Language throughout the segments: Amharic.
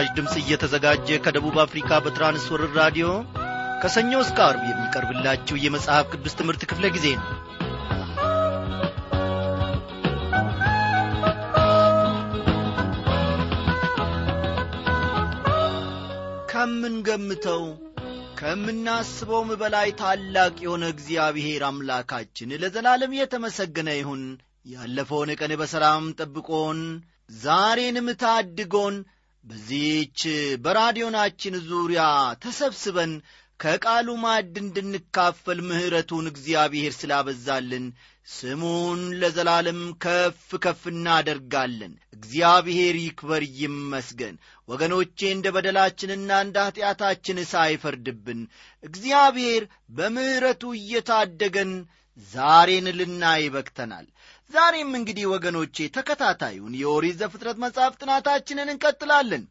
ይህ ምስራች ድምፅ እየተዘጋጀ ከደቡብ አፍሪካ በትራንስወርር ራዲዮ ከሰኞ እስከ አርብ የሚቀርብላችሁ የመጽሐፍ ቅዱስ ትምህርት ክፍለ ጊዜ ነው። ከምንገምተው ከምናስበውም በላይ ታላቅ የሆነ እግዚአብሔር አምላካችን ለዘላለም የተመሰገነ ይሁን። ያለፈውን ቀን በሰላም ጠብቆን ዛሬንም ታድጎን በዚህች በራዲዮናችን ዙሪያ ተሰብስበን ከቃሉ ማዕድ እንድንካፈል ምሕረቱን እግዚአብሔር ስላበዛልን ስሙን ለዘላለም ከፍ ከፍ እናደርጋለን። እግዚአብሔር ይክበር ይመስገን። ወገኖቼ እንደ በደላችንና እንደ ኀጢአታችን ሳይፈርድብን እግዚአብሔር በምሕረቱ እየታደገን ዛሬን ልናይ በክተናል ዛሬም እንግዲህ ወገኖቼ ተከታታዩን የኦሪት ዘፍጥረት መጽሐፍ ጥናታችንን እንቀጥላለን።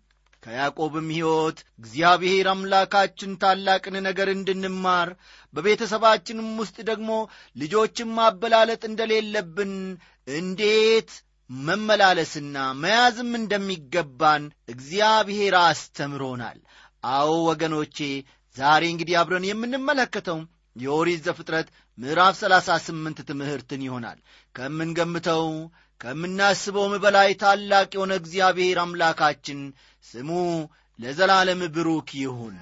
ከያዕቆብም ሕይወት እግዚአብሔር አምላካችን ታላቅን ነገር እንድንማር በቤተሰባችንም ውስጥ ደግሞ ልጆችን ማበላለጥ እንደሌለብን እንዴት መመላለስና መያዝም እንደሚገባን እግዚአብሔር አስተምሮናል። አዎ ወገኖቼ ዛሬ እንግዲህ አብረን የምንመለከተው የኦሪት ዘፍጥረት ምዕራፍ ሰላሳ ስምንት ትምህርትን ይሆናል። ከምንገምተው ከምናስበውም በላይ ታላቅ የሆነ እግዚአብሔር አምላካችን ስሙ ለዘላለም ብሩክ ይሁን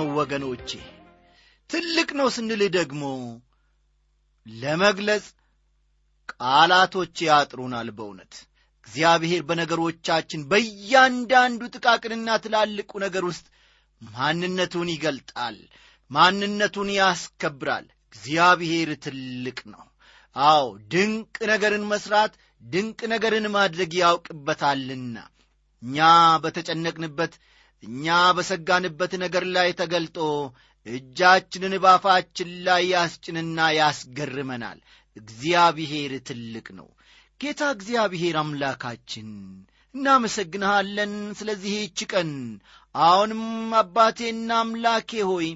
ነው ወገኖቼ። ትልቅ ነው ስንልህ ደግሞ ለመግለጽ ቃላቶች ያጥሩናል በእውነት። እግዚአብሔር በነገሮቻችን በእያንዳንዱ ጥቃቅንና ትላልቁ ነገር ውስጥ ማንነቱን ይገልጣል ማንነቱን ያስከብራል። እግዚአብሔር ትልቅ ነው። አዎ ድንቅ ነገርን መስራት ድንቅ ነገርን ማድረግ ያውቅበታልና እኛ በተጨነቅንበት እኛ በሰጋንበት ነገር ላይ ተገልጦ እጃችንን ባፋችን ላይ ያስጭንና ያስገርመናል። እግዚአብሔር ትልቅ ነው። ጌታ እግዚአብሔር አምላካችን እናመሰግንሃለን ስለዚህች ቀን። አሁንም አባቴና አምላኬ ሆይ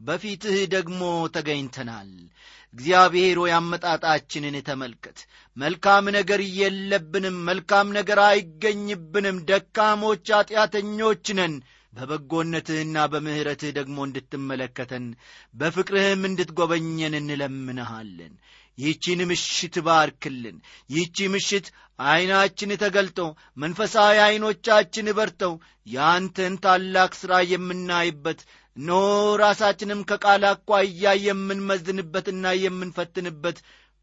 በፊትህ ደግሞ ተገኝተናል እግዚአብሔር ሆይ አመጣጣችንን ተመልከት። መልካም ነገር የለብንም መልካም ነገር አይገኝብንም። ደካሞች ኀጢአተኞች ነን። በበጎነትህና በምሕረትህ ደግሞ እንድትመለከተን በፍቅርህም እንድትጐበኘን እንለምንሃለን። ይህቺን ምሽት ባርክልን። ይህቺ ምሽት ዐይናችን ተገልጦ መንፈሳዊ ዐይኖቻችን በርተው የአንተን ታላቅ ሥራ የምናይበት ኖ ራሳችንም ከቃል አኳያ የምንመዝንበትና የምንፈትንበት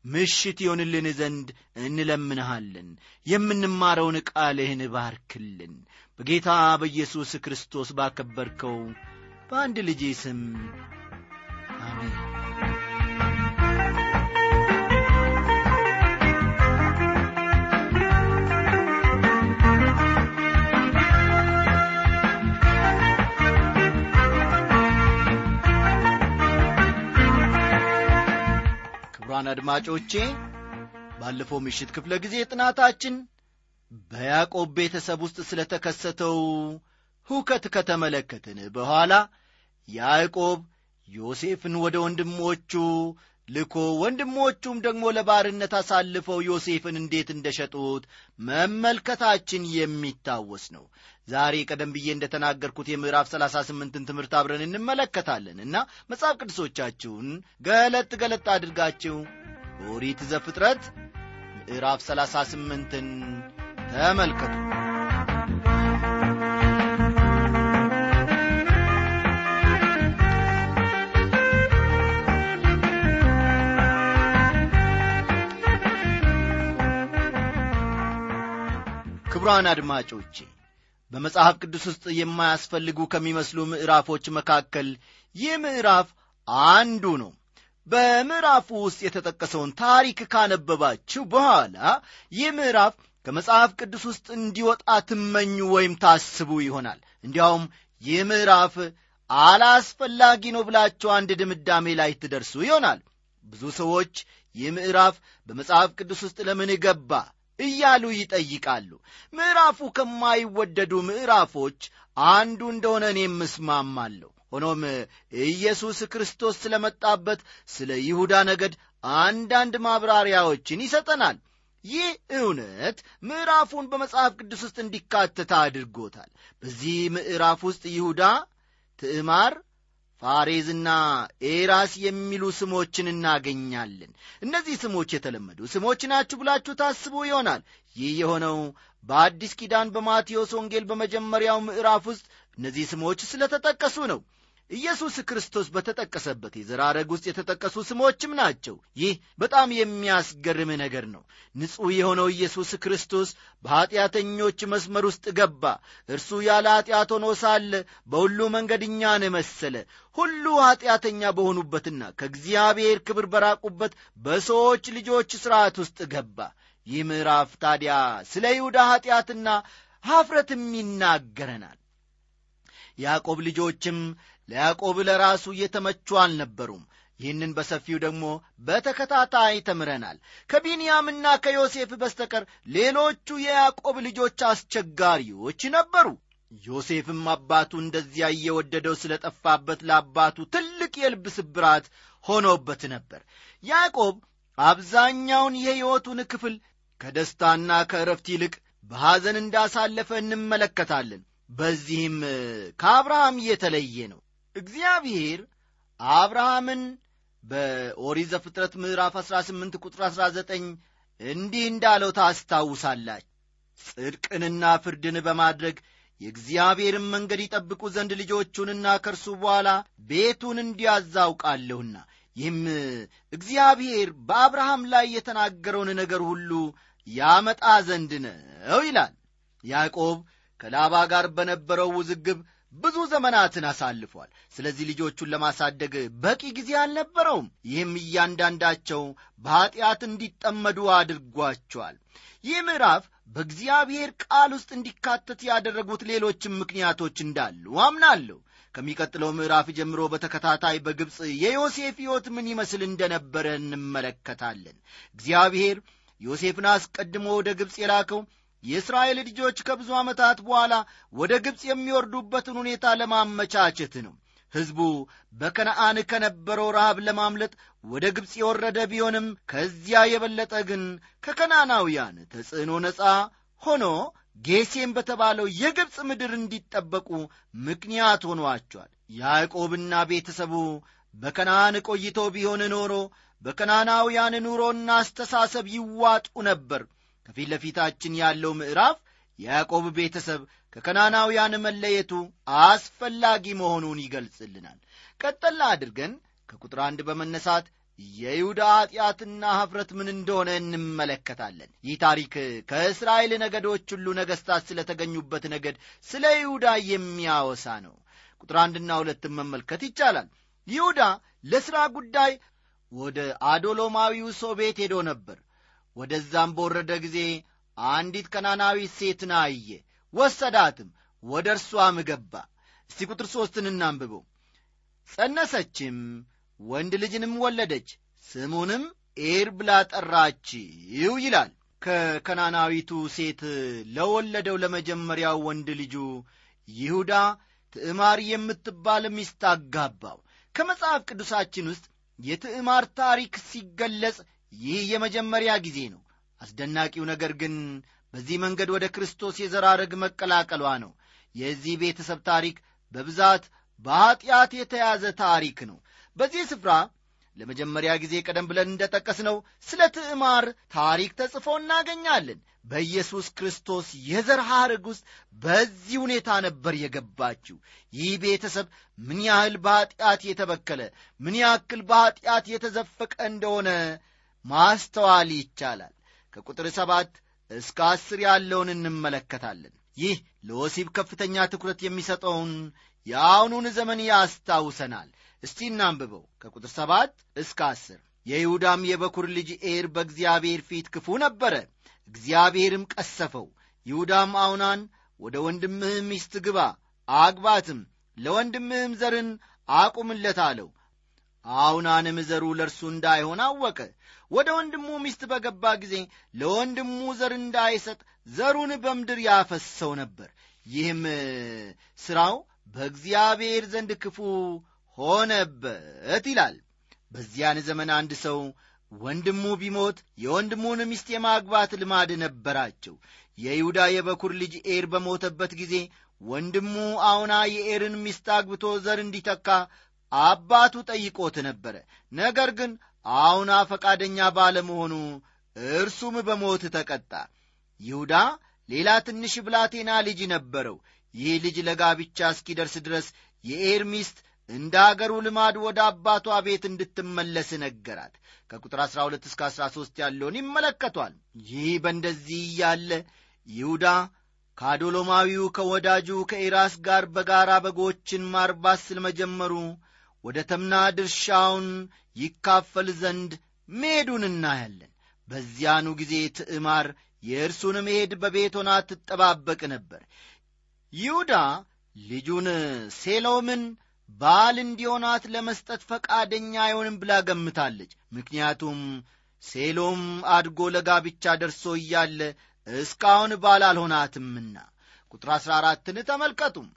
ምሽት ይሆንልን ዘንድ እንለምንሃለን። የምንማረውን ቃልህን ባርክልን። በጌታ በኢየሱስ ክርስቶስ ባከበርከው በአንድ ልጄ ስም አሜን ክቡራን አድማጮቼ ባለፈው ምሽት ክፍለ ጊዜ ጥናታችን በያዕቆብ ቤተሰብ ውስጥ ስለ ተከሰተው ሁከት ከተመለከትን በኋላ ያዕቆብ ዮሴፍን ወደ ወንድሞቹ ልኮ ወንድሞቹም ደግሞ ለባርነት አሳልፈው ዮሴፍን እንዴት እንደሸጡት መመልከታችን የሚታወስ ነው ዛሬ ቀደም ብዬ እንደተናገርኩት የምዕራፍ ሰላሳ ስምንትን ትምህርት አብረን እንመለከታለን እና መጽሐፍ ቅዱሶቻችሁን ገለጥ ገለጥ አድርጋችሁ ኦሪት ዘፍጥረት ምዕራፍ ሰላሳ ስምንትን ተመልከቱ። ክቡራን አድማጮቼ በመጽሐፍ ቅዱስ ውስጥ የማያስፈልጉ ከሚመስሉ ምዕራፎች መካከል ይህ ምዕራፍ አንዱ ነው። በምዕራፉ ውስጥ የተጠቀሰውን ታሪክ ካነበባችሁ በኋላ ይህ ምዕራፍ ከመጽሐፍ ቅዱስ ውስጥ እንዲወጣ ትመኙ ወይም ታስቡ ይሆናል። እንዲያውም ይህ ምዕራፍ አላስፈላጊ ነው ብላችሁ አንድ ድምዳሜ ላይ ትደርሱ ይሆናል። ብዙ ሰዎች ይህ ምዕራፍ በመጽሐፍ ቅዱስ ውስጥ ለምን ገባ እያሉ ይጠይቃሉ። ምዕራፉ ከማይወደዱ ምዕራፎች አንዱ እንደሆነ እኔም እስማማለሁ። ሆኖም ኢየሱስ ክርስቶስ ስለ መጣበት ስለ ይሁዳ ነገድ አንዳንድ ማብራሪያዎችን ይሰጠናል። ይህ እውነት ምዕራፉን በመጽሐፍ ቅዱስ ውስጥ እንዲካተት አድርጎታል። በዚህ ምዕራፍ ውስጥ ይሁዳ ትዕማር ፋሬዝና ኤራስ የሚሉ ስሞችን እናገኛለን። እነዚህ ስሞች የተለመዱ ስሞች ናችሁ ብላችሁ ታስቡ ይሆናል። ይህ የሆነው በአዲስ ኪዳን በማቴዎስ ወንጌል በመጀመሪያው ምዕራፍ ውስጥ እነዚህ ስሞች ስለተጠቀሱ ነው ኢየሱስ ክርስቶስ በተጠቀሰበት የዘራረግ ውስጥ የተጠቀሱ ስሞችም ናቸው። ይህ በጣም የሚያስገርም ነገር ነው። ንጹሕ የሆነው ኢየሱስ ክርስቶስ በኀጢአተኞች መስመር ውስጥ ገባ። እርሱ ያለ ኀጢአት ሆኖ ሳለ በሁሉ መንገድ መሰለ። ሁሉ ኀጢአተኛ በሆኑበትና ከእግዚአብሔር ክብር በራቁበት በሰዎች ልጆች ሥርዓት ውስጥ ገባ። ይህ ምዕራፍ ታዲያ ስለ ይሁዳ ኀጢአትና ኀፍረትም ይናገረናል። ያዕቆብ ልጆችም ለያዕቆብ ለራሱ እየተመቹ አልነበሩም። ይህንን በሰፊው ደግሞ በተከታታይ ተምረናል። ከቢንያምና ከዮሴፍ በስተቀር ሌሎቹ የያዕቆብ ልጆች አስቸጋሪዎች ነበሩ። ዮሴፍም አባቱ እንደዚያ እየወደደው ስለ ጠፋበት ለአባቱ ትልቅ የልብ ስብራት ሆኖበት ነበር። ያዕቆብ አብዛኛውን የሕይወቱን ክፍል ከደስታና ከእረፍት ይልቅ በሐዘን እንዳሳለፈ እንመለከታለን። በዚህም ከአብርሃም የተለየ ነው እግዚአብሔር አብርሃምን በኦሪት ዘፍጥረት ምዕራፍ 18 ቁጥር 19 እንዲህ እንዳለው ታስታውሳላች። ጽድቅንና ፍርድን በማድረግ የእግዚአብሔርን መንገድ ይጠብቁ ዘንድ ልጆቹንና ከእርሱ በኋላ ቤቱን እንዲያዛውቃለሁና ይህም እግዚአብሔር በአብርሃም ላይ የተናገረውን ነገር ሁሉ ያመጣ ዘንድ ነው ይላል። ያዕቆብ ከላባ ጋር በነበረው ውዝግብ ብዙ ዘመናትን አሳልፏል። ስለዚህ ልጆቹን ለማሳደግ በቂ ጊዜ አልነበረውም። ይህም እያንዳንዳቸው በኀጢአት እንዲጠመዱ አድርጓቸዋል። ይህ ምዕራፍ በእግዚአብሔር ቃል ውስጥ እንዲካተት ያደረጉት ሌሎችም ምክንያቶች እንዳሉ አምናለሁ። ከሚቀጥለው ምዕራፍ ጀምሮ በተከታታይ በግብፅ የዮሴፍ ሕይወት ምን ይመስል እንደነበረ እንመለከታለን። እግዚአብሔር ዮሴፍን አስቀድሞ ወደ ግብፅ የላከው የእስራኤል ልጆች ከብዙ ዓመታት በኋላ ወደ ግብፅ የሚወርዱበትን ሁኔታ ለማመቻቸት ነው ሕዝቡ በከነአን ከነበረው ረሃብ ለማምለጥ ወደ ግብፅ የወረደ ቢሆንም ከዚያ የበለጠ ግን ከከናናውያን ተጽዕኖ ነፃ ሆኖ ጌሴም በተባለው የግብፅ ምድር እንዲጠበቁ ምክንያት ሆኗቸዋል። ያዕቆብና ቤተሰቡ በከነአን ቆይተው ቢሆን ኖሮ በከናናውያን ኑሮና አስተሳሰብ ይዋጡ ነበር። ከፊት ለፊታችን ያለው ምዕራፍ የያዕቆብ ቤተሰብ ከከናናውያን መለየቱ አስፈላጊ መሆኑን ይገልጽልናል። ቀጠላ አድርገን ከቁጥር አንድ በመነሳት የይሁዳ ኀጢአትና ኀፍረት ምን እንደሆነ እንመለከታለን። ይህ ታሪክ ከእስራኤል ነገዶች ሁሉ ነገሥታት ስለ ተገኙበት ነገድ ስለ ይሁዳ የሚያወሳ ነው። ቁጥር አንድና ሁለትን መመልከት ይቻላል። ይሁዳ ለሥራ ጉዳይ ወደ አዶሎማዊው ሰው ቤት ሄዶ ነበር። ወደዛም በወረደ ጊዜ አንዲት ከናናዊት ሴትን አየ፣ ወሰዳትም፣ ወደ እርሷም ገባ። እስቲ ቁጥር ሦስትን እናንብበው። ጸነሰችም፣ ወንድ ልጅንም ወለደች፣ ስሙንም ኤር ብላ ጠራችው ይላል። ከከናናዊቱ ሴት ለወለደው ለመጀመሪያው ወንድ ልጁ ይሁዳ ትዕማር የምትባል ሚስት አጋባው። ከመጽሐፍ ቅዱሳችን ውስጥ የትዕማር ታሪክ ሲገለጽ ይህ የመጀመሪያ ጊዜ ነው። አስደናቂው ነገር ግን በዚህ መንገድ ወደ ክርስቶስ የዘር ሐረግ መቀላቀሏ ነው። የዚህ ቤተሰብ ታሪክ በብዛት በኀጢአት የተያዘ ታሪክ ነው። በዚህ ስፍራ ለመጀመሪያ ጊዜ ቀደም ብለን እንደጠቀስነው ስለ ትዕማር ታሪክ ተጽፎ እናገኛለን። በኢየሱስ ክርስቶስ የዘር ሐረግ ውስጥ በዚህ ሁኔታ ነበር የገባችው። ይህ ቤተሰብ ምን ያህል በኀጢአት የተበከለ ምን ያክል በኀጢአት የተዘፈቀ እንደሆነ ማስተዋል ይቻላል። ከቁጥር ሰባት እስከ አስር ያለውን እንመለከታለን። ይህ ለወሲብ ከፍተኛ ትኩረት የሚሰጠውን የአሁኑን ዘመን ያስታውሰናል። እስቲ እናንብበው ከቁጥር ሰባት እስከ አስር የይሁዳም የበኩር ልጅ ኤር በእግዚአብሔር ፊት ክፉ ነበረ፣ እግዚአብሔርም ቀሰፈው። ይሁዳም አውናን ወደ ወንድምህ ሚስት ግባ አግባትም፣ ለወንድምህም ዘርን አቁምለት አለው። አውናንም ዘሩ ለእርሱ እንዳይሆን አወቀ። ወደ ወንድሙ ሚስት በገባ ጊዜ ለወንድሙ ዘር እንዳይሰጥ ዘሩን በምድር ያፈሰው ነበር። ይህም ሥራው በእግዚአብሔር ዘንድ ክፉ ሆነበት ይላል። በዚያን ዘመን አንድ ሰው ወንድሙ ቢሞት የወንድሙን ሚስት የማግባት ልማድ ነበራቸው። የይሁዳ የበኩር ልጅ ኤር በሞተበት ጊዜ ወንድሙ አውናን የኤርን ሚስት አግብቶ ዘር እንዲተካ አባቱ ጠይቆት ነበረ። ነገር ግን አውና ፈቃደኛ ባለመሆኑ እርሱም በሞት ተቀጣ። ይሁዳ ሌላ ትንሽ ብላቴና ልጅ ነበረው። ይህ ልጅ ለጋብቻ እስኪደርስ ድረስ የኤር ሚስት እንደ አገሩ ልማድ ወደ አባቷ ቤት እንድትመለስ ነገራት። ከቁጥር 12 እስከ 13 ያለውን ይመለከቷል። ይህ በእንደዚህ እያለ ይሁዳ ከአዶሎማዊው ከወዳጁ ከኤራስ ጋር በጋራ በጎችን ማርባት ስለመጀመሩ ወደ ተምና ድርሻውን ይካፈል ዘንድ መሄዱን እናያለን። በዚያኑ ጊዜ ትዕማር የእርሱን መሄድ በቤት ትጠባበቅ ነበር። ይሁዳ ልጁን ሴሎምን ባል እንዲሆናት ለመስጠት ፈቃደኛ አይሆንም ብላ ገምታለች። ምክንያቱም ሴሎም አድጎ ለጋብቻ ደርሶ እያለ እስካሁን ባል አልሆናትምና። ቁጥር አሥራ አራትን ተመልከቱም።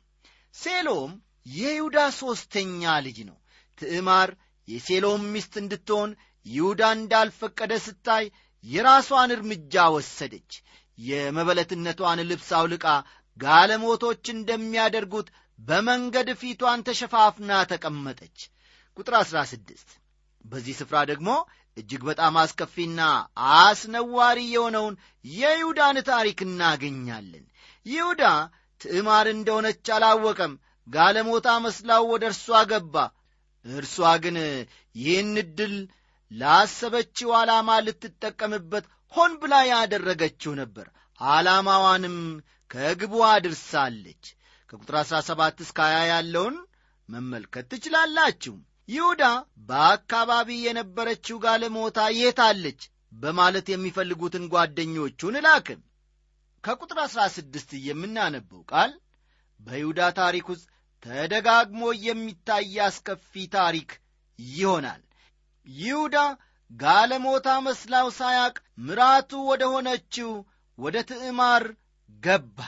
ሴሎም የይሁዳ ሦስተኛ ልጅ ነው። ትዕማር የሴሎም ሚስት እንድትሆን ይሁዳ እንዳልፈቀደ ስታይ የራሷን እርምጃ ወሰደች። የመበለትነቷን ልብስ አውልቃ ጋለሞቶች እንደሚያደርጉት በመንገድ ፊቷን ተሸፋፍና ተቀመጠች። ቁጥር 16 በዚህ ስፍራ ደግሞ እጅግ በጣም አስከፊና አስነዋሪ የሆነውን የይሁዳን ታሪክ እናገኛለን። ይሁዳ ትዕማር እንደሆነች አላወቀም። ጋለሞታ መስላው ወደ እርሷ ገባ። እርሷ ግን ይህን ዕድል ላሰበችው ዓላማ ልትጠቀምበት ሆን ብላ ያደረገችው ነበር። ዓላማዋንም ከግቡ አድርሳለች። ከቁጥር 17 እስከ 20 ያለውን መመልከት ትችላላችሁ። ይሁዳ በአካባቢ የነበረችው ጋለሞታ የታለች በማለት የሚፈልጉትን ጓደኞቹን ላክ። ከቁጥር 16 የምናነበው ቃል በይሁዳ ታሪክ ውስጥ ተደጋግሞ የሚታይ አስከፊ ታሪክ ይሆናል። ይሁዳ ጋለሞታ መስላው ሳያቅ ምራቱ ወደ ሆነችው ወደ ትዕማር ገባ።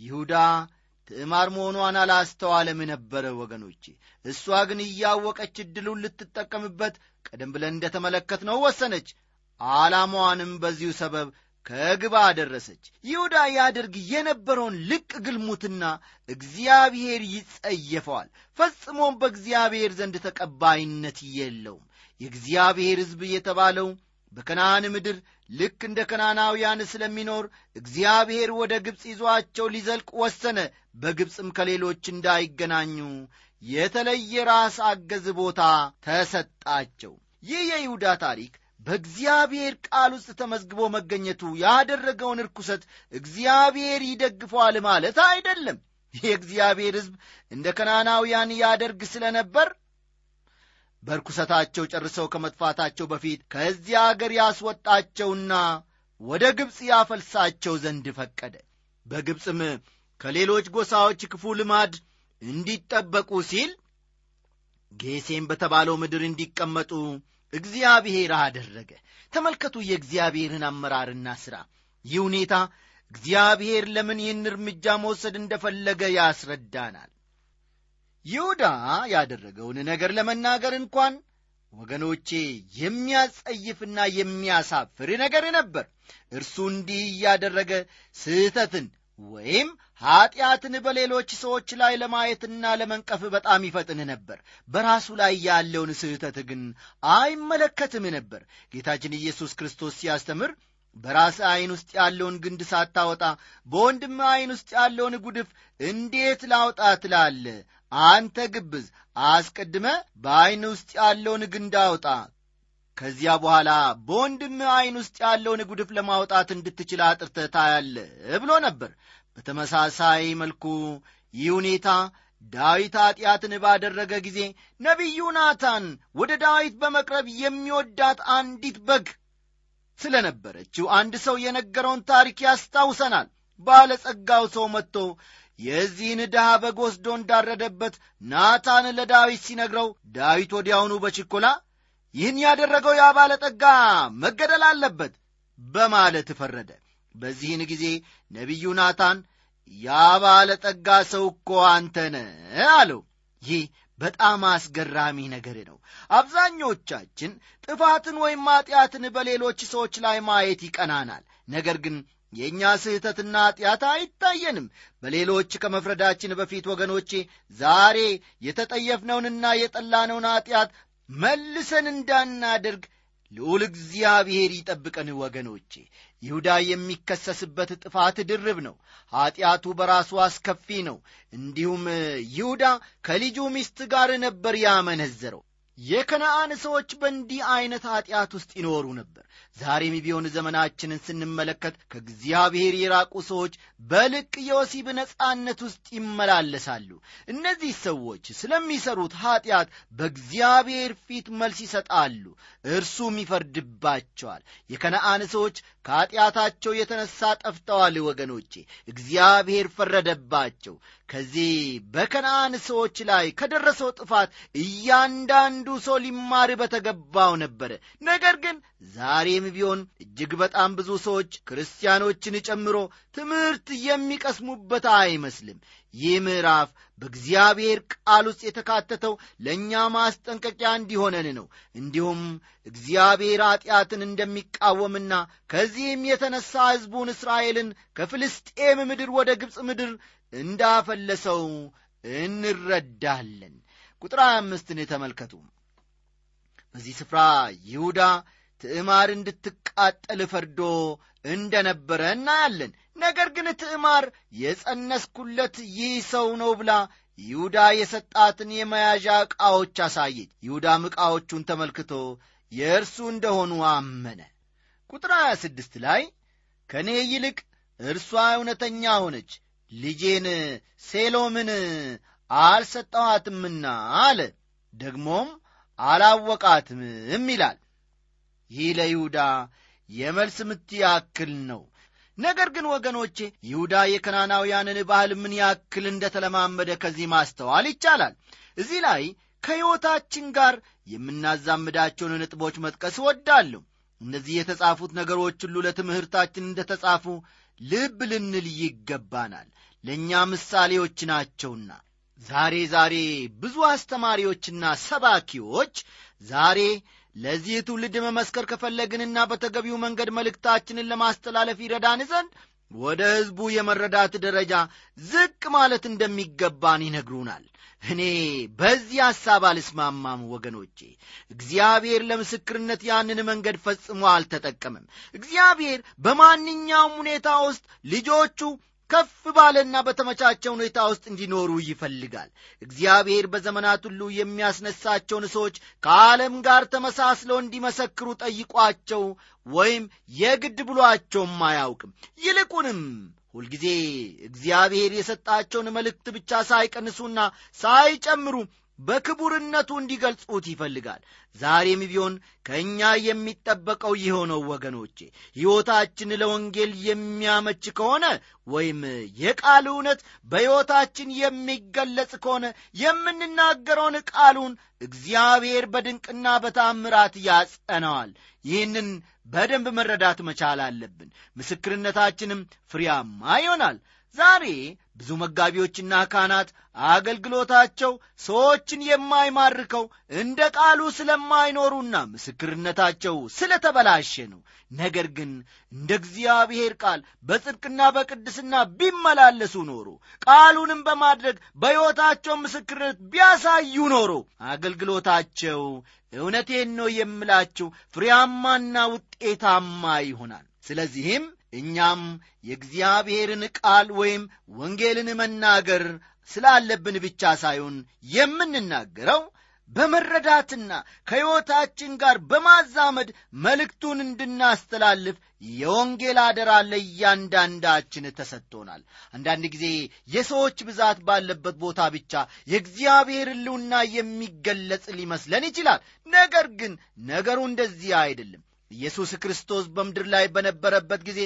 ይሁዳ ትዕማር መሆኗን አላስተዋለም ነበረ ወገኖቼ እሷ ግን እያወቀች ዕድሉን ልትጠቀምበት ቀደም ብለን እንደተመለከትነው ወሰነች ዓላማዋንም በዚሁ ሰበብ ከግባ አደረሰች ይሁዳ ያደርግ የነበረውን ልቅ ግልሙትና እግዚአብሔር ይጸየፈዋል። ፈጽሞም በእግዚአብሔር ዘንድ ተቀባይነት የለውም። የእግዚአብሔር ሕዝብ የተባለው በከነዓን ምድር ልክ እንደ ከናናውያን ስለሚኖር እግዚአብሔር ወደ ግብፅ ይዞአቸው ሊዘልቅ ወሰነ። በግብፅም ከሌሎች እንዳይገናኙ የተለየ ራስ አገዝ ቦታ ተሰጣቸው። ይህ የይሁዳ ታሪክ በእግዚአብሔር ቃል ውስጥ ተመዝግቦ መገኘቱ ያደረገውን ርኩሰት እግዚአብሔር ይደግፈዋል ማለት አይደለም። የእግዚአብሔር ሕዝብ እንደ ከናናውያን ያደርግ ስለ ነበር በርኩሰታቸው ጨርሰው ከመጥፋታቸው በፊት ከዚያ አገር ያስወጣቸውና ወደ ግብፅ ያፈልሳቸው ዘንድ ፈቀደ። በግብፅም ከሌሎች ጎሳዎች ክፉ ልማድ እንዲጠበቁ ሲል ጌሴም በተባለው ምድር እንዲቀመጡ እግዚአብሔር አደረገ። ተመልከቱ የእግዚአብሔርን አመራርና ሥራ። ይህ ሁኔታ እግዚአብሔር ለምን ይህን እርምጃ መውሰድ እንደፈለገ ያስረዳናል። ይሁዳ ያደረገውን ነገር ለመናገር እንኳን ወገኖቼ የሚያጸይፍና የሚያሳፍር ነገር ነበር። እርሱ እንዲህ እያደረገ ስህተትን ወይም ኀጢአትን በሌሎች ሰዎች ላይ ለማየትና ለመንቀፍ በጣም ይፈጥን ነበር። በራሱ ላይ ያለውን ስህተት ግን አይመለከትም ነበር። ጌታችን ኢየሱስ ክርስቶስ ሲያስተምር በራስ ዐይን ውስጥ ያለውን ግንድ ሳታወጣ በወንድም ዐይን ውስጥ ያለውን ጉድፍ እንዴት ላውጣ ትላለ አንተ ግብዝ አስቀድመ በዐይን ውስጥ ያለውን ግንድ አውጣ ከዚያ በኋላ በወንድም ዐይን ውስጥ ያለውን ጉድፍ ለማውጣት እንድትችል አጥርተ ታያለ ብሎ ነበር። በተመሳሳይ መልኩ ይህ ሁኔታ ዳዊት ኀጢአትን ባደረገ ጊዜ ነቢዩ ናታን ወደ ዳዊት በመቅረብ የሚወዳት አንዲት በግ ስለ ነበረችው አንድ ሰው የነገረውን ታሪክ ያስታውሰናል። ባለጸጋው ሰው መጥቶ የዚህን ድሃ በግ ወስዶ እንዳረደበት ናታን ለዳዊት ሲነግረው ዳዊት ወዲያውኑ በችኮላ ይህን ያደረገው ያ ባለጠጋ መገደል አለበት በማለት ፈረደ። በዚህን ጊዜ ነቢዩ ናታን ያ ባለጠጋ ሰው እኮ አንተነ አለው። ይህ በጣም አስገራሚ ነገር ነው። አብዛኞቻችን ጥፋትን ወይም ኀጢአትን በሌሎች ሰዎች ላይ ማየት ይቀናናል። ነገር ግን የእኛ ስህተትና ኀጢአት አይታየንም። በሌሎች ከመፍረዳችን በፊት ወገኖቼ ዛሬ የተጠየፍነውንና የጠላነውን ኀጢአት መልሰን እንዳናደርግ ልዑል እግዚአብሔር ይጠብቀን ወገኖቼ። ይሁዳ የሚከሰስበት ጥፋት ድርብ ነው ኀጢአቱ በራሱ አስከፊ ነው። እንዲሁም ይሁዳ ከልጁ ሚስት ጋር ነበር ያመነዘረው የከነአን ሰዎች በእንዲህ ዐይነት ኀጢአት ውስጥ ይኖሩ ነበር። ዛሬም ቢሆን ዘመናችንን ስንመለከት ከእግዚአብሔር የራቁ ሰዎች በልቅ የወሲብ ነጻነት ውስጥ ይመላለሳሉ። እነዚህ ሰዎች ስለሚሰሩት ኀጢአት በእግዚአብሔር ፊት መልስ ይሰጣሉ እርሱም ይፈርድባቸዋል። የከነአን ሰዎች ከኀጢአታቸው የተነሣ ጠፍተዋል ወገኖቼ እግዚአብሔር ፈረደባቸው። ከዚህ በከነአን ሰዎች ላይ ከደረሰው ጥፋት እያንዳንዱ ሰው ሊማር በተገባው ነበረ ነገር ግን ዛሬም ቢሆን እጅግ በጣም ብዙ ሰዎች ክርስቲያኖችን ጨምሮ ትምህርት የሚቀስሙበት አይመስልም። ይህ ምዕራፍ በእግዚአብሔር ቃል ውስጥ የተካተተው ለእኛ ማስጠንቀቂያ እንዲሆነን ነው። እንዲሁም እግዚአብሔር ኀጢአትን እንደሚቃወምና ከዚህም የተነሣ ሕዝቡን እስራኤልን ከፍልስጤም ምድር ወደ ግብፅ ምድር እንዳፈለሰው እንረዳለን። ቁጥር አምስትን ተመልከቱ። በዚህ ስፍራ ይሁዳ ትዕማር እንድትቃጠል ፈርዶ እንደ ነበረ እናያለን። ነገር ግን ትዕማር የጸነስኩለት ይህ ሰው ነው ብላ ይሁዳ የሰጣትን የመያዣ ዕቃዎች አሳየች። ይሁዳም ዕቃዎቹን ተመልክቶ የእርሱ እንደሆኑ አመነ። ቁጥር 26 ላይ ከእኔ ይልቅ እርሷ እውነተኛ ሆነች ልጄን ሴሎምን አልሰጠኋትምና አለ። ደግሞም አላወቃትምም ይላል ይህ ለይሁዳ የመልስ ምት ያክል ነው። ነገር ግን ወገኖቼ ይሁዳ የከናናውያንን ባህል ምን ያክል እንደ ተለማመደ ከዚህ ማስተዋል ይቻላል። እዚህ ላይ ከሕይወታችን ጋር የምናዛምዳቸውን ነጥቦች መጥቀስ እወዳለሁ። እነዚህ የተጻፉት ነገሮች ሁሉ ለትምህርታችን እንደ ተጻፉ ልብ ልንል ይገባናል። ለእኛ ምሳሌዎች ናቸውና ዛሬ ዛሬ ብዙ አስተማሪዎችና ሰባኪዎች ዛሬ ለዚህ ትውልድ መመስከር ከፈለግንና በተገቢው መንገድ መልእክታችንን ለማስተላለፍ ይረዳን ዘንድ ወደ ሕዝቡ የመረዳት ደረጃ ዝቅ ማለት እንደሚገባን ይነግሩናል። እኔ በዚህ ሐሳብ አልስማማም ወገኖቼ። እግዚአብሔር ለምስክርነት ያንን መንገድ ፈጽሞ አልተጠቀምም። እግዚአብሔር በማንኛውም ሁኔታ ውስጥ ልጆቹ ከፍ ባለና በተመቻቸ ሁኔታ ውስጥ እንዲኖሩ ይፈልጋል። እግዚአብሔር በዘመናት ሁሉ የሚያስነሳቸውን ሰዎች ከዓለም ጋር ተመሳስለው እንዲመሰክሩ ጠይቋቸው ወይም የግድ ብሏቸውም አያውቅም። ይልቁንም ሁልጊዜ እግዚአብሔር የሰጣቸውን መልእክት ብቻ ሳይቀንሱና ሳይጨምሩ በክቡርነቱ እንዲገልጹት ይፈልጋል። ዛሬም ቢሆን ከእኛ የሚጠበቀው የሆነው ወገኖቼ። ሕይወታችን ለወንጌል የሚያመች ከሆነ ወይም የቃል እውነት በሕይወታችን የሚገለጽ ከሆነ የምንናገረውን ቃሉን እግዚአብሔር በድንቅና በታምራት ያጸነዋል። ይህንን በደንብ መረዳት መቻል አለብን። ምስክርነታችንም ፍሬያማ ይሆናል ዛሬ ብዙ መጋቢዎችና ካህናት አገልግሎታቸው ሰዎችን የማይማርከው እንደ ቃሉ ስለማይኖሩና ምስክርነታቸው ስለተበላሸ ነው። ነገር ግን እንደ እግዚአብሔር ቃል በጽድቅና በቅድስና ቢመላለሱ ኖሮ ቃሉንም በማድረግ በሕይወታቸው ምስክርነት ቢያሳዩ ኖሮ አገልግሎታቸው እውነቴን ነው የምላችሁ ፍሬያማና ውጤታማ ይሆናል። ስለዚህም እኛም የእግዚአብሔርን ቃል ወይም ወንጌልን መናገር ስላለብን ብቻ ሳይሆን የምንናገረው በመረዳትና ከሕይወታችን ጋር በማዛመድ መልእክቱን እንድናስተላልፍ የወንጌል አደራ ለእያንዳንዳችን ተሰጥቶናል። አንዳንድ ጊዜ የሰዎች ብዛት ባለበት ቦታ ብቻ የእግዚአብሔር ሕልውና የሚገለጽ ሊመስለን ይችላል። ነገር ግን ነገሩ እንደዚህ አይደለም ኢየሱስ ክርስቶስ በምድር ላይ በነበረበት ጊዜ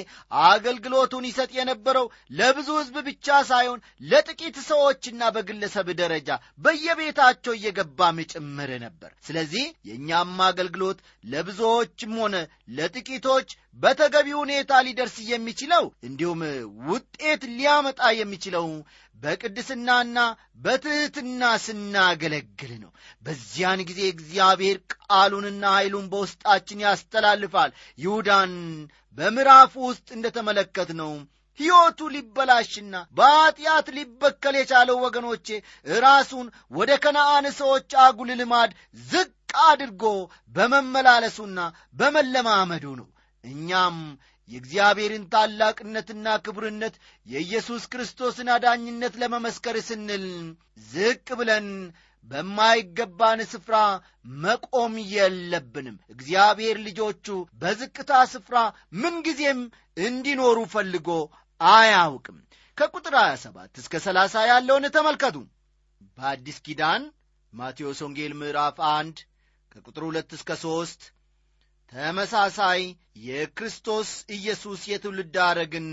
አገልግሎቱን ይሰጥ የነበረው ለብዙ ሕዝብ ብቻ ሳይሆን ለጥቂት ሰዎችና በግለሰብ ደረጃ በየቤታቸው እየገባም ጭምር ነበር። ስለዚህ የእኛም አገልግሎት ለብዙዎችም ሆነ ለጥቂቶች በተገቢ ሁኔታ ሊደርስ የሚችለው እንዲሁም ውጤት ሊያመጣ የሚችለው በቅድስናና በትሕትና ስናገለግል ነው። በዚያን ጊዜ እግዚአብሔር ቃሉንና ኃይሉን በውስጣችን ያስተላልፋል ይሁዳን በምዕራፉ ውስጥ እንደ ተመለከት ነው ሕይወቱ ሊበላሽና በኀጢአት ሊበከል የቻለው ወገኖቼ ራሱን ወደ ከነአን ሰዎች አጉል ልማድ ዝቅ አድርጎ በመመላለሱና በመለማመዱ ነው። እኛም የእግዚአብሔርን ታላቅነትና ክቡርነት የኢየሱስ ክርስቶስን አዳኝነት ለመመስከር ስንል ዝቅ ብለን በማይገባን ስፍራ መቆም የለብንም። እግዚአብሔር ልጆቹ በዝቅታ ስፍራ ምንጊዜም እንዲኖሩ ፈልጎ አያውቅም። ከቁጥር 27 እስከ 30 ያለውን ተመልከቱ። በአዲስ ኪዳን ማቴዎስ ወንጌል ምዕራፍ 1 ከቁጥር 2 እስከ 3 ተመሳሳይ የክርስቶስ ኢየሱስ የትውልድ አረግን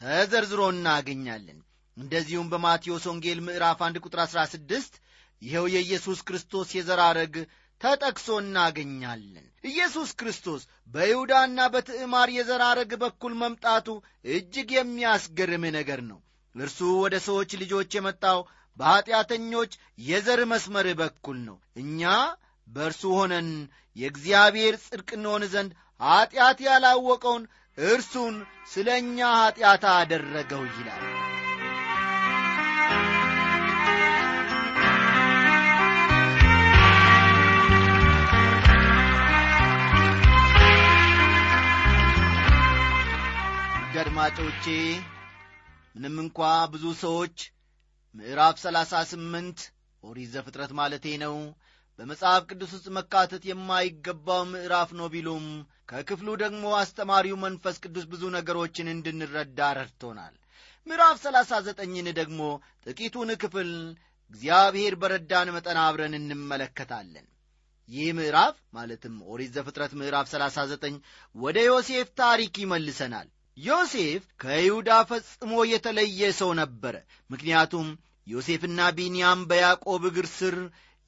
ተዘርዝሮ እናገኛለን። እንደዚሁም በማቴዎስ ወንጌል ምዕራፍ 1 ቁጥር 16 ይኸው የኢየሱስ ክርስቶስ የዘር ሐረግ ተጠቅሶ እናገኛለን። ኢየሱስ ክርስቶስ በይሁዳና በትዕማር የዘር ሐረግ በኩል መምጣቱ እጅግ የሚያስገርም ነገር ነው። እርሱ ወደ ሰዎች ልጆች የመጣው በኀጢአተኞች የዘር መስመር በኩል ነው። እኛ በእርሱ ሆነን የእግዚአብሔር ጽድቅ እንሆን ዘንድ ኀጢአት ያላወቀውን እርሱን ስለ እኛ ኀጢአት አደረገው ይላል አድማጮቼ ምንም እንኳ ብዙ ሰዎች ምዕራፍ ሰላሳ ስምንት ኦሪት ዘፍጥረት ማለቴ ነው በመጽሐፍ ቅዱስ ውስጥ መካተት የማይገባው ምዕራፍ ነው ቢሉም ከክፍሉ ደግሞ አስተማሪው መንፈስ ቅዱስ ብዙ ነገሮችን እንድንረዳ ረድቶናል። ምዕራፍ ሰላሳ ዘጠኝን ደግሞ ጥቂቱን ክፍል እግዚአብሔር በረዳን መጠን አብረን እንመለከታለን። ይህ ምዕራፍ ማለትም ኦሪት ዘፍጥረት ምዕራፍ 39 ወደ ዮሴፍ ታሪክ ይመልሰናል ዮሴፍ ከይሁዳ ፈጽሞ የተለየ ሰው ነበረ ምክንያቱም ዮሴፍና ቢንያም በያዕቆብ እግር ስር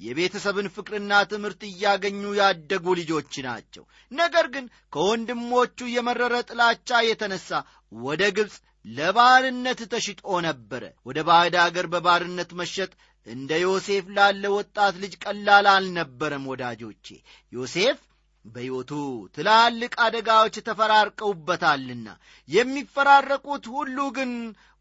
የቤተሰብን ፍቅርና ትምህርት እያገኙ ያደጉ ልጆች ናቸው ነገር ግን ከወንድሞቹ የመረረ ጥላቻ የተነሳ ወደ ግብፅ ለባርነት ተሽጦ ነበረ። ወደ ባዕድ አገር በባርነት መሸጥ እንደ ዮሴፍ ላለ ወጣት ልጅ ቀላል አልነበረም። ወዳጆቼ ዮሴፍ በሕይወቱ ትላልቅ አደጋዎች ተፈራርቀውበታልና የሚፈራረቁት ሁሉ ግን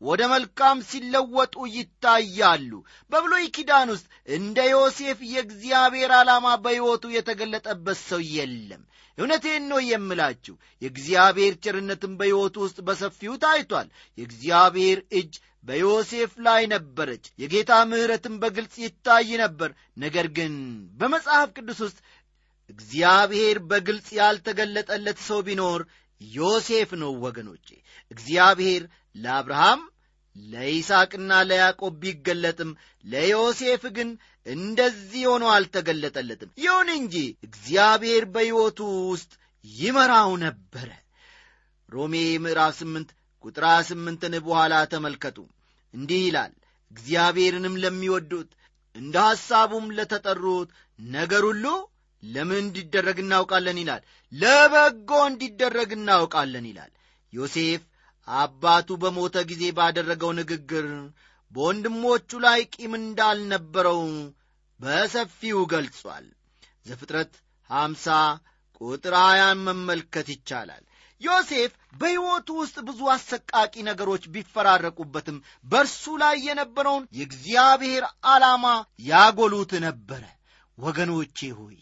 ወደ መልካም ሲለወጡ ይታያሉ። በብሉይ ኪዳን ውስጥ እንደ ዮሴፍ የእግዚአብሔር ዓላማ በሕይወቱ የተገለጠበት ሰው የለም። እውነቴን ነው የምላችሁ። የእግዚአብሔር ቸርነትን በሕይወቱ ውስጥ በሰፊው ታይቷል። የእግዚአብሔር እጅ በዮሴፍ ላይ ነበረች። የጌታ ምሕረትን በግልጽ ይታይ ነበር። ነገር ግን በመጽሐፍ ቅዱስ ውስጥ እግዚአብሔር በግልጽ ያልተገለጠለት ሰው ቢኖር ዮሴፍ ነው። ወገኖቼ እግዚአብሔር ለአብርሃም ለይስሐቅና ለያዕቆብ ቢገለጥም ለዮሴፍ ግን እንደዚህ ሆኖ አልተገለጠለትም። ይሁን እንጂ እግዚአብሔር በሕይወቱ ውስጥ ይመራው ነበረ። ሮሜ ምዕራፍ ስምንት ቁጥር ስምንትን በኋላ ተመልከቱ። እንዲህ ይላል እግዚአብሔርንም ለሚወዱት እንደ ሐሳቡም ለተጠሩት ነገር ሁሉ ለምን እንዲደረግ እናውቃለን ይላል። ለበጎ እንዲደረግ እናውቃለን ይላል። ዮሴፍ አባቱ በሞተ ጊዜ ባደረገው ንግግር በወንድሞቹ ላይ ቂም እንዳልነበረው በሰፊው ገልጿል። ዘፍጥረት ሐምሳ ቁጥር ሀያን መመልከት ይቻላል። ዮሴፍ በሕይወቱ ውስጥ ብዙ አሰቃቂ ነገሮች ቢፈራረቁበትም በእርሱ ላይ የነበረውን የእግዚአብሔር ዓላማ ያጎሉት ነበረ። ወገኖቼ ሆይ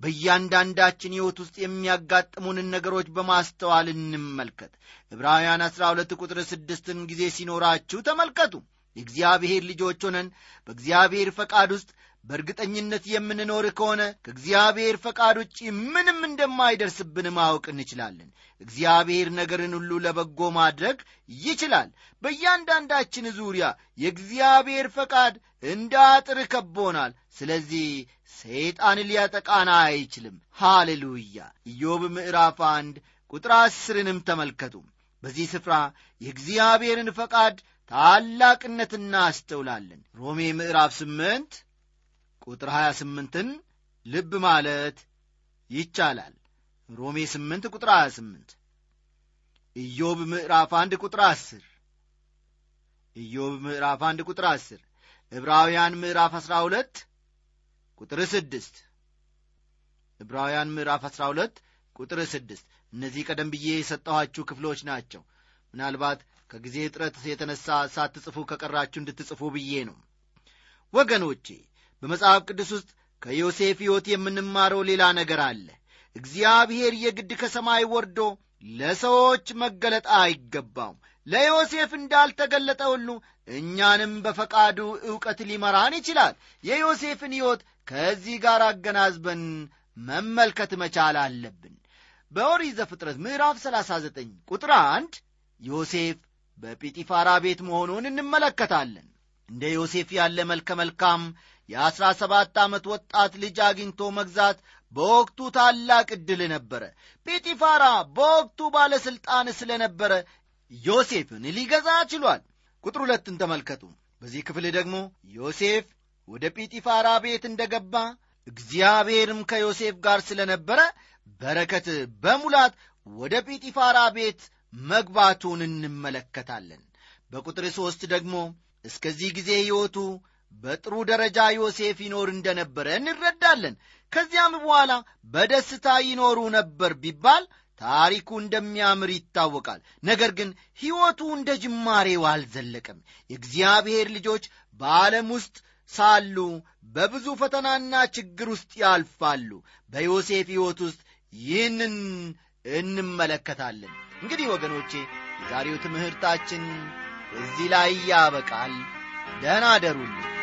በእያንዳንዳችን ሕይወት ውስጥ የሚያጋጥሙንን ነገሮች በማስተዋል እንመልከት። ዕብራውያን 12 ቁጥር ስድስትን ጊዜ ሲኖራችሁ ተመልከቱ። የእግዚአብሔር ልጆች ሆነን በእግዚአብሔር ፈቃድ ውስጥ በእርግጠኝነት የምንኖር ከሆነ ከእግዚአብሔር ፈቃድ ውጭ ምንም እንደማይደርስብን ማወቅ እንችላለን። እግዚአብሔር ነገርን ሁሉ ለበጎ ማድረግ ይችላል። በእያንዳንዳችን ዙሪያ የእግዚአብሔር ፈቃድ እንደ አጥር ከቦናል። ስለዚህ ሰይጣን ሊያጠቃና አይችልም። ሃሌሉያ! ኢዮብ ምዕራፍ አንድ ቁጥር አስርንም ተመልከቱ። በዚህ ስፍራ የእግዚአብሔርን ፈቃድ ታላቅነት እናስተውላለን። ሮሜ ምዕራፍ ስምንት ቁጥር 28ን ልብ ማለት ይቻላል። ሮሜ 8 ቁጥር 28 ኢዮብ ምዕራፍ 1 ቁጥር 10 ኢዮብ ምዕራፍ 1 ቁጥር 10 ዕብራውያን ምዕራፍ 12 ቁጥር 6 ዕብራውያን ምዕራፍ 12 ቁጥር 6 እነዚህ ቀደም ብዬ የሰጠኋችሁ ክፍሎች ናቸው። ምናልባት ከጊዜ እጥረት የተነሳ ሳትጽፉ ከቀራችሁ እንድትጽፉ ብዬ ነው። ወገኖቼ በመጽሐፍ ቅዱስ ውስጥ ከዮሴፍ ሕይወት የምንማረው ሌላ ነገር አለ። እግዚአብሔር የግድ ከሰማይ ወርዶ ለሰዎች መገለጥ አይገባውም። ለዮሴፍ እንዳልተገለጠ ሁሉ እኛንም በፈቃዱ ዕውቀት ሊመራን ይችላል። የዮሴፍን ሕይወት ከዚህ ጋር አገናዝበን መመልከት መቻል አለብን። በኦሪት ዘፍጥረት ምዕራፍ 39 ቁጥር አንድ ዮሴፍ በጲጢፋራ ቤት መሆኑን እንመለከታለን። እንደ ዮሴፍ ያለ መልከ መልካም የአሥራ ሰባት ዓመት ወጣት ልጅ አግኝቶ መግዛት በወቅቱ ታላቅ ዕድል ነበረ። ጲጢፋራ በወቅቱ ባለሥልጣን ስለነበረ ዮሴፍን ሊገዛ ችሏል። ቁጥር ሁለትን ተመልከቱ። በዚህ ክፍል ደግሞ ዮሴፍ ወደ ጲጢፋራ ቤት እንደ ገባ እግዚአብሔርም ከዮሴፍ ጋር ስለነበረ በረከት በሙላት ወደ ጲጢፋራ ቤት መግባቱን እንመለከታለን። በቁጥር ሦስት ደግሞ እስከዚህ ጊዜ ሕይወቱ በጥሩ ደረጃ ዮሴፍ ይኖር እንደነበረ እንረዳለን። ከዚያም በኋላ በደስታ ይኖሩ ነበር ቢባል ታሪኩ እንደሚያምር ይታወቃል። ነገር ግን ሕይወቱ እንደ ጅማሬው አልዘለቀም። የእግዚአብሔር ልጆች በዓለም ውስጥ ሳሉ በብዙ ፈተናና ችግር ውስጥ ያልፋሉ። በዮሴፍ ሕይወት ውስጥ ይህንን እንመለከታለን። እንግዲህ ወገኖቼ የዛሬው ትምህርታችን እዚህ ላይ ያበቃል። ደህና አደሩልን።